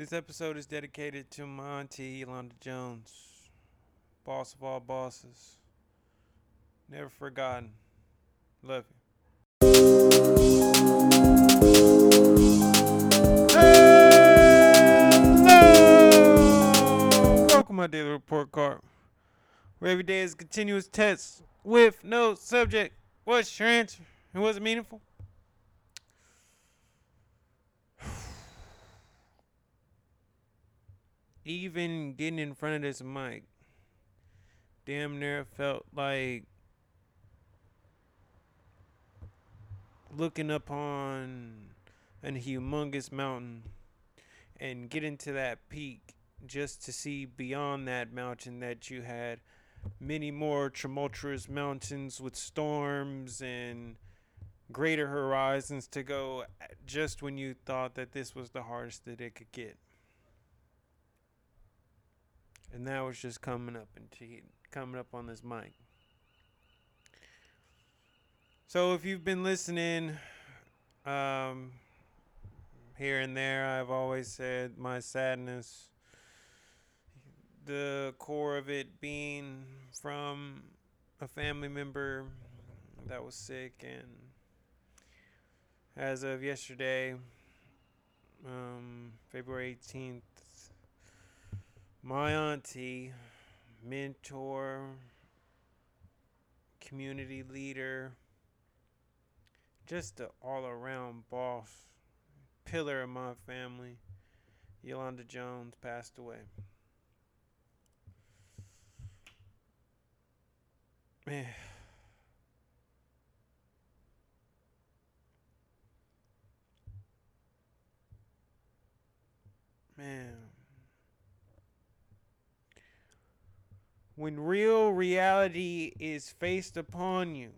This episode is dedicated to my auntie Yolanda Jones, boss of all bosses. Never forgotten. Love you. Hello! Welcome, to my daily report card. Where every day is a continuous test with no subject. What's your answer? And was it meaningful? Even getting in front of this mic, damn near felt like looking upon a humongous mountain and getting to that peak just to see beyond that mountain that you had many more tumultuous mountains with storms and greater horizons to go just when you thought that this was the hardest that it could get. And that was just coming up and coming up on this mic. So if you've been listening, um, here and there, I've always said my sadness, the core of it being from a family member that was sick, and as of yesterday, um, February 18th, my auntie, mentor, community leader, just an all around boss, pillar of my family, Yolanda Jones, passed away. Man. When real reality is faced upon you,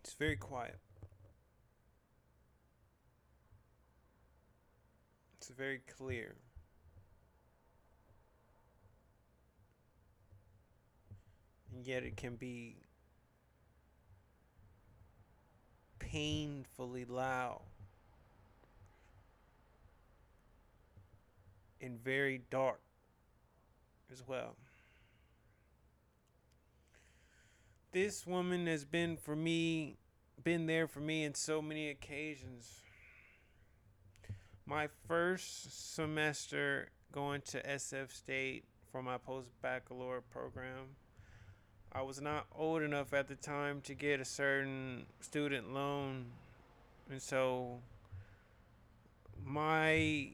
it's very quiet. It's very clear. And yet it can be painfully loud and very dark as well. This woman has been for me, been there for me in so many occasions. My first semester going to SF State for my post baccalaureate program, I was not old enough at the time to get a certain student loan. And so my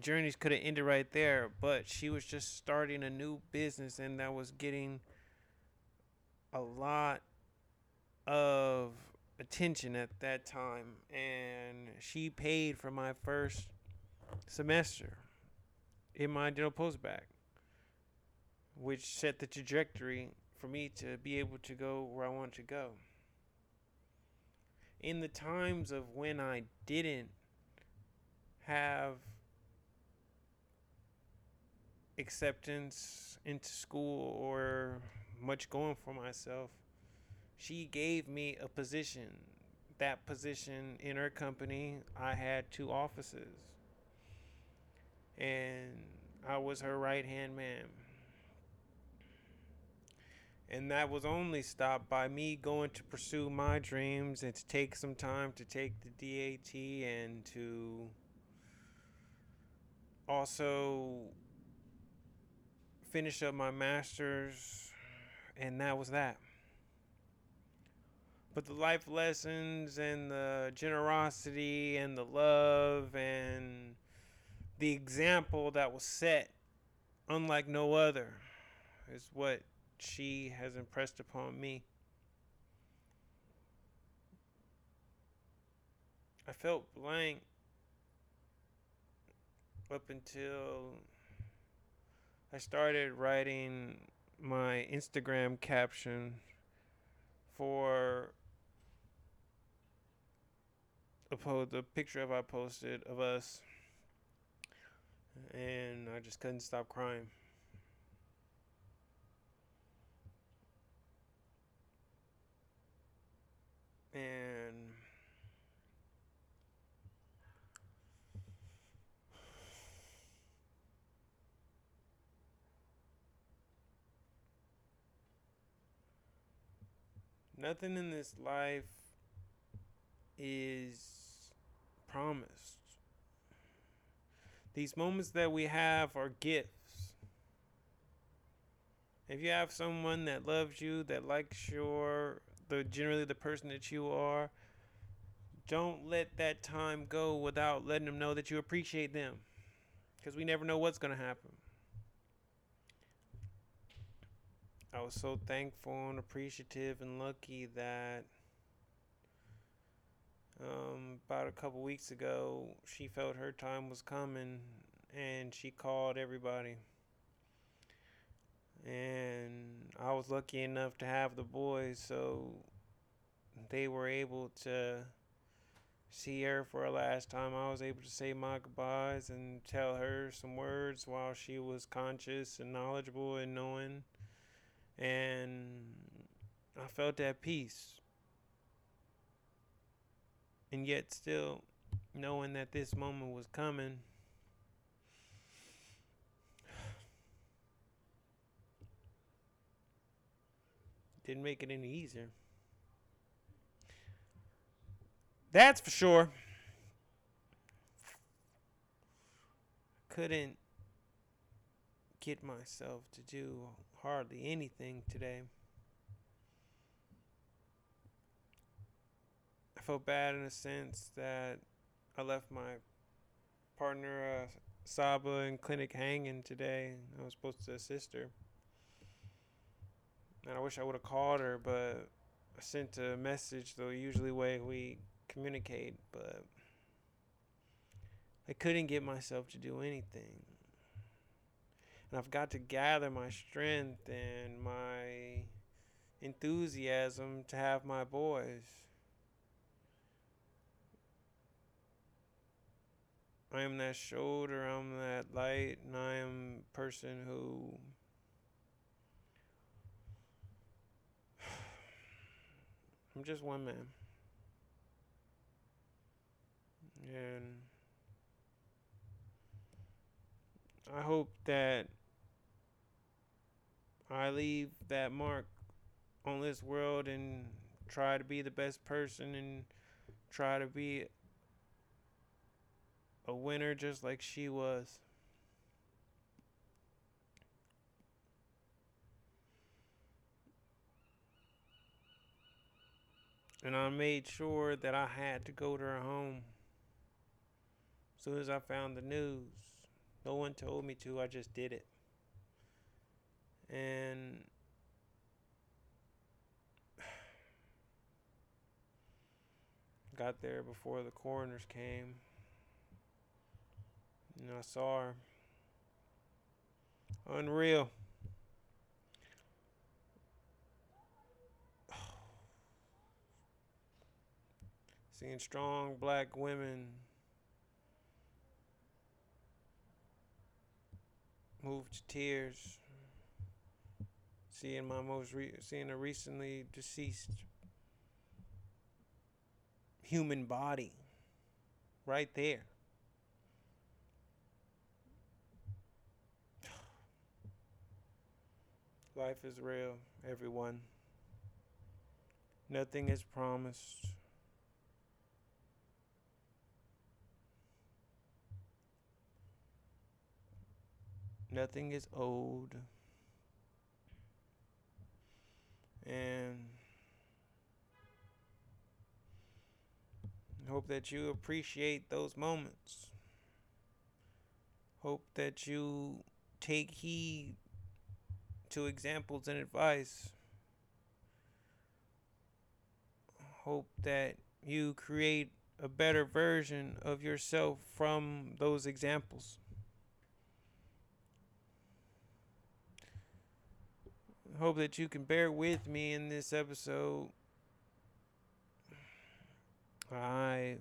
journeys could have ended right there, but she was just starting a new business and that was getting a lot of attention at that time and she paid for my first semester in my dental postbac which set the trajectory for me to be able to go where I wanted to go. In the times of when I didn't have acceptance into school or much going for myself, she gave me a position. That position in her company, I had two offices. And I was her right hand man. And that was only stopped by me going to pursue my dreams and to take some time to take the DAT and to also finish up my master's, and that was that. But the life lessons and the generosity and the love and the example that was set, unlike no other, is what she has impressed upon me. I felt blank up until I started writing my Instagram caption for a po- the picture of I posted of us, and I just couldn't stop crying. And Nothing in this life is promised. These moments that we have are gifts. If you have someone that loves you, that likes your the generally the person that you are, don't let that time go without letting them know that you appreciate them. Because we never know what's going to happen. I was so thankful and appreciative and lucky that um, about a couple weeks ago, she felt her time was coming and she called everybody. And I was lucky enough to have the boys, so they were able to see her for a last time. I was able to say my goodbyes and tell her some words while she was conscious and knowledgeable and knowing and I felt at peace. And yet, still knowing that this moment was coming, didn't make it any easier. That's for sure. Couldn't get myself to do hardly anything today. I felt bad in a sense that I left my partner uh, Saba in clinic hanging today. I was supposed to assist her. And I wish I would have called her, but I sent a message the usually way we communicate, but I couldn't get myself to do anything. And I've got to gather my strength and my enthusiasm to have my boys. I am that shoulder, I'm that light, and I am a person who I'm just one man. And I hope that I leave that mark on this world and try to be the best person and try to be a winner just like she was. And I made sure that I had to go to her home as soon as I found the news. No one told me to, I just did it and got there before the coroners came. And I saw her. Unreal. Seeing strong black women move to tears seeing my most re- seeing a recently deceased human body right there. Life is real, everyone. Nothing is promised. Nothing is owed and hope that you appreciate those moments. Hope that you take heed to examples and advice. Hope that you create a better version of yourself from those examples. Hope that you can bear with me in this episode. I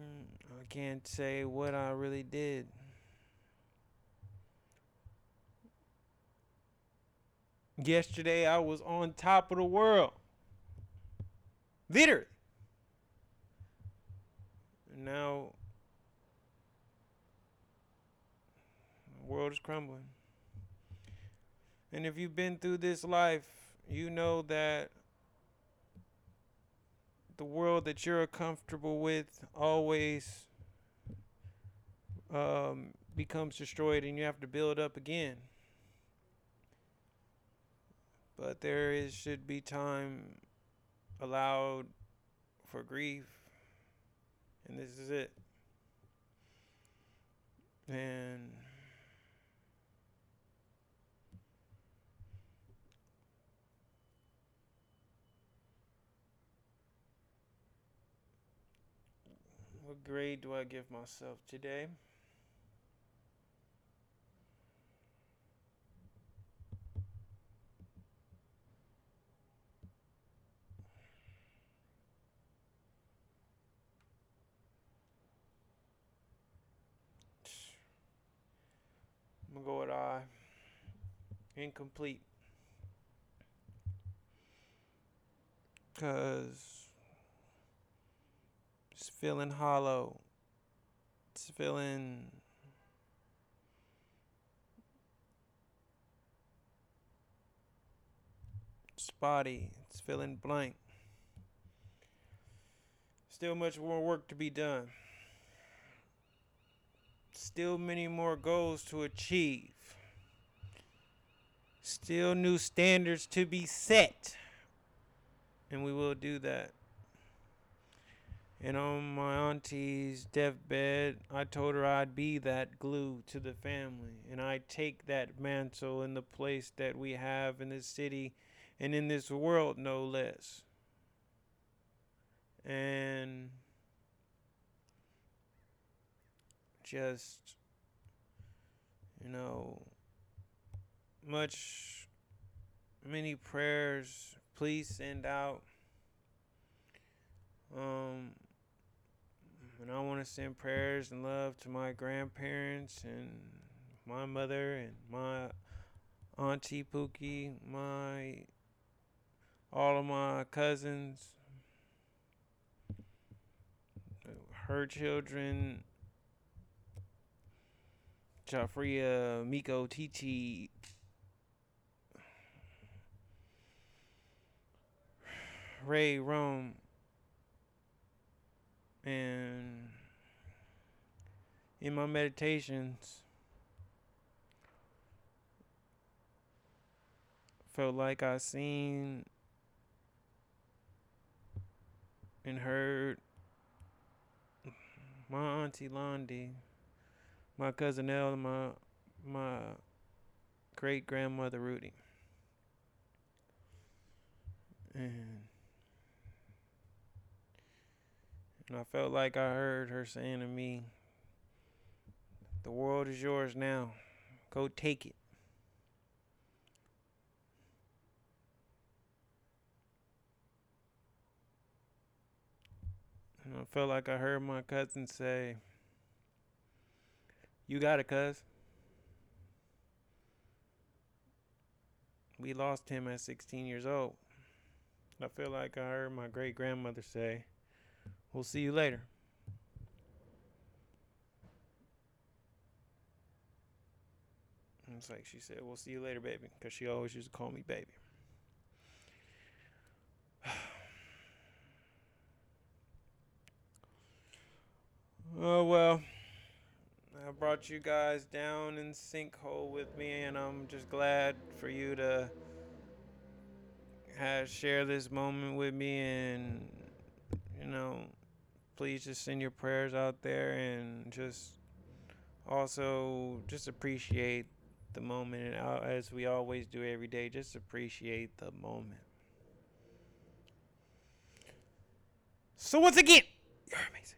mm, I can't say what I really did. Yesterday I was on top of the world. Literally. Now is crumbling. And if you've been through this life, you know that the world that you're comfortable with always um, becomes destroyed and you have to build up again. But there is should be time allowed for grief. And this is it. And what grade do I give myself today? I'm gonna go with I. Incomplete. Cause it's feeling hollow. It's feeling spotty. It's feeling blank. Still much more work to be done still many more goals to achieve, still new standards to be set, and we will do that. And on my auntie's deathbed, I told her I'd be that glue to the family, and I'd take that mantle in the place that we have in this city and in this world, no less. And just, you know, much, many prayers. Please send out. Um, and I want to send prayers and love to my grandparents and my mother and my auntie Pookie, my all of my cousins, her children, Jafria, Miko, Titi, Ray, Rome, and in my meditations, felt like I seen and heard my auntie Londi my cousin El my my great grandmother Rudy. And and I felt like I heard her saying to me, The world is yours now. Go take it. And I felt like I heard my cousin say, you got it, cuz. We lost him at 16 years old. I feel like I heard my great grandmother say, We'll see you later. It's like she said, We'll see you later, baby. Because she always used to call me baby. oh, well. I brought you guys down in sinkhole with me, and I'm just glad for you to have share this moment with me. And you know, please just send your prayers out there, and just also just appreciate the moment, and as we always do every day, just appreciate the moment. So once again, you're amazing.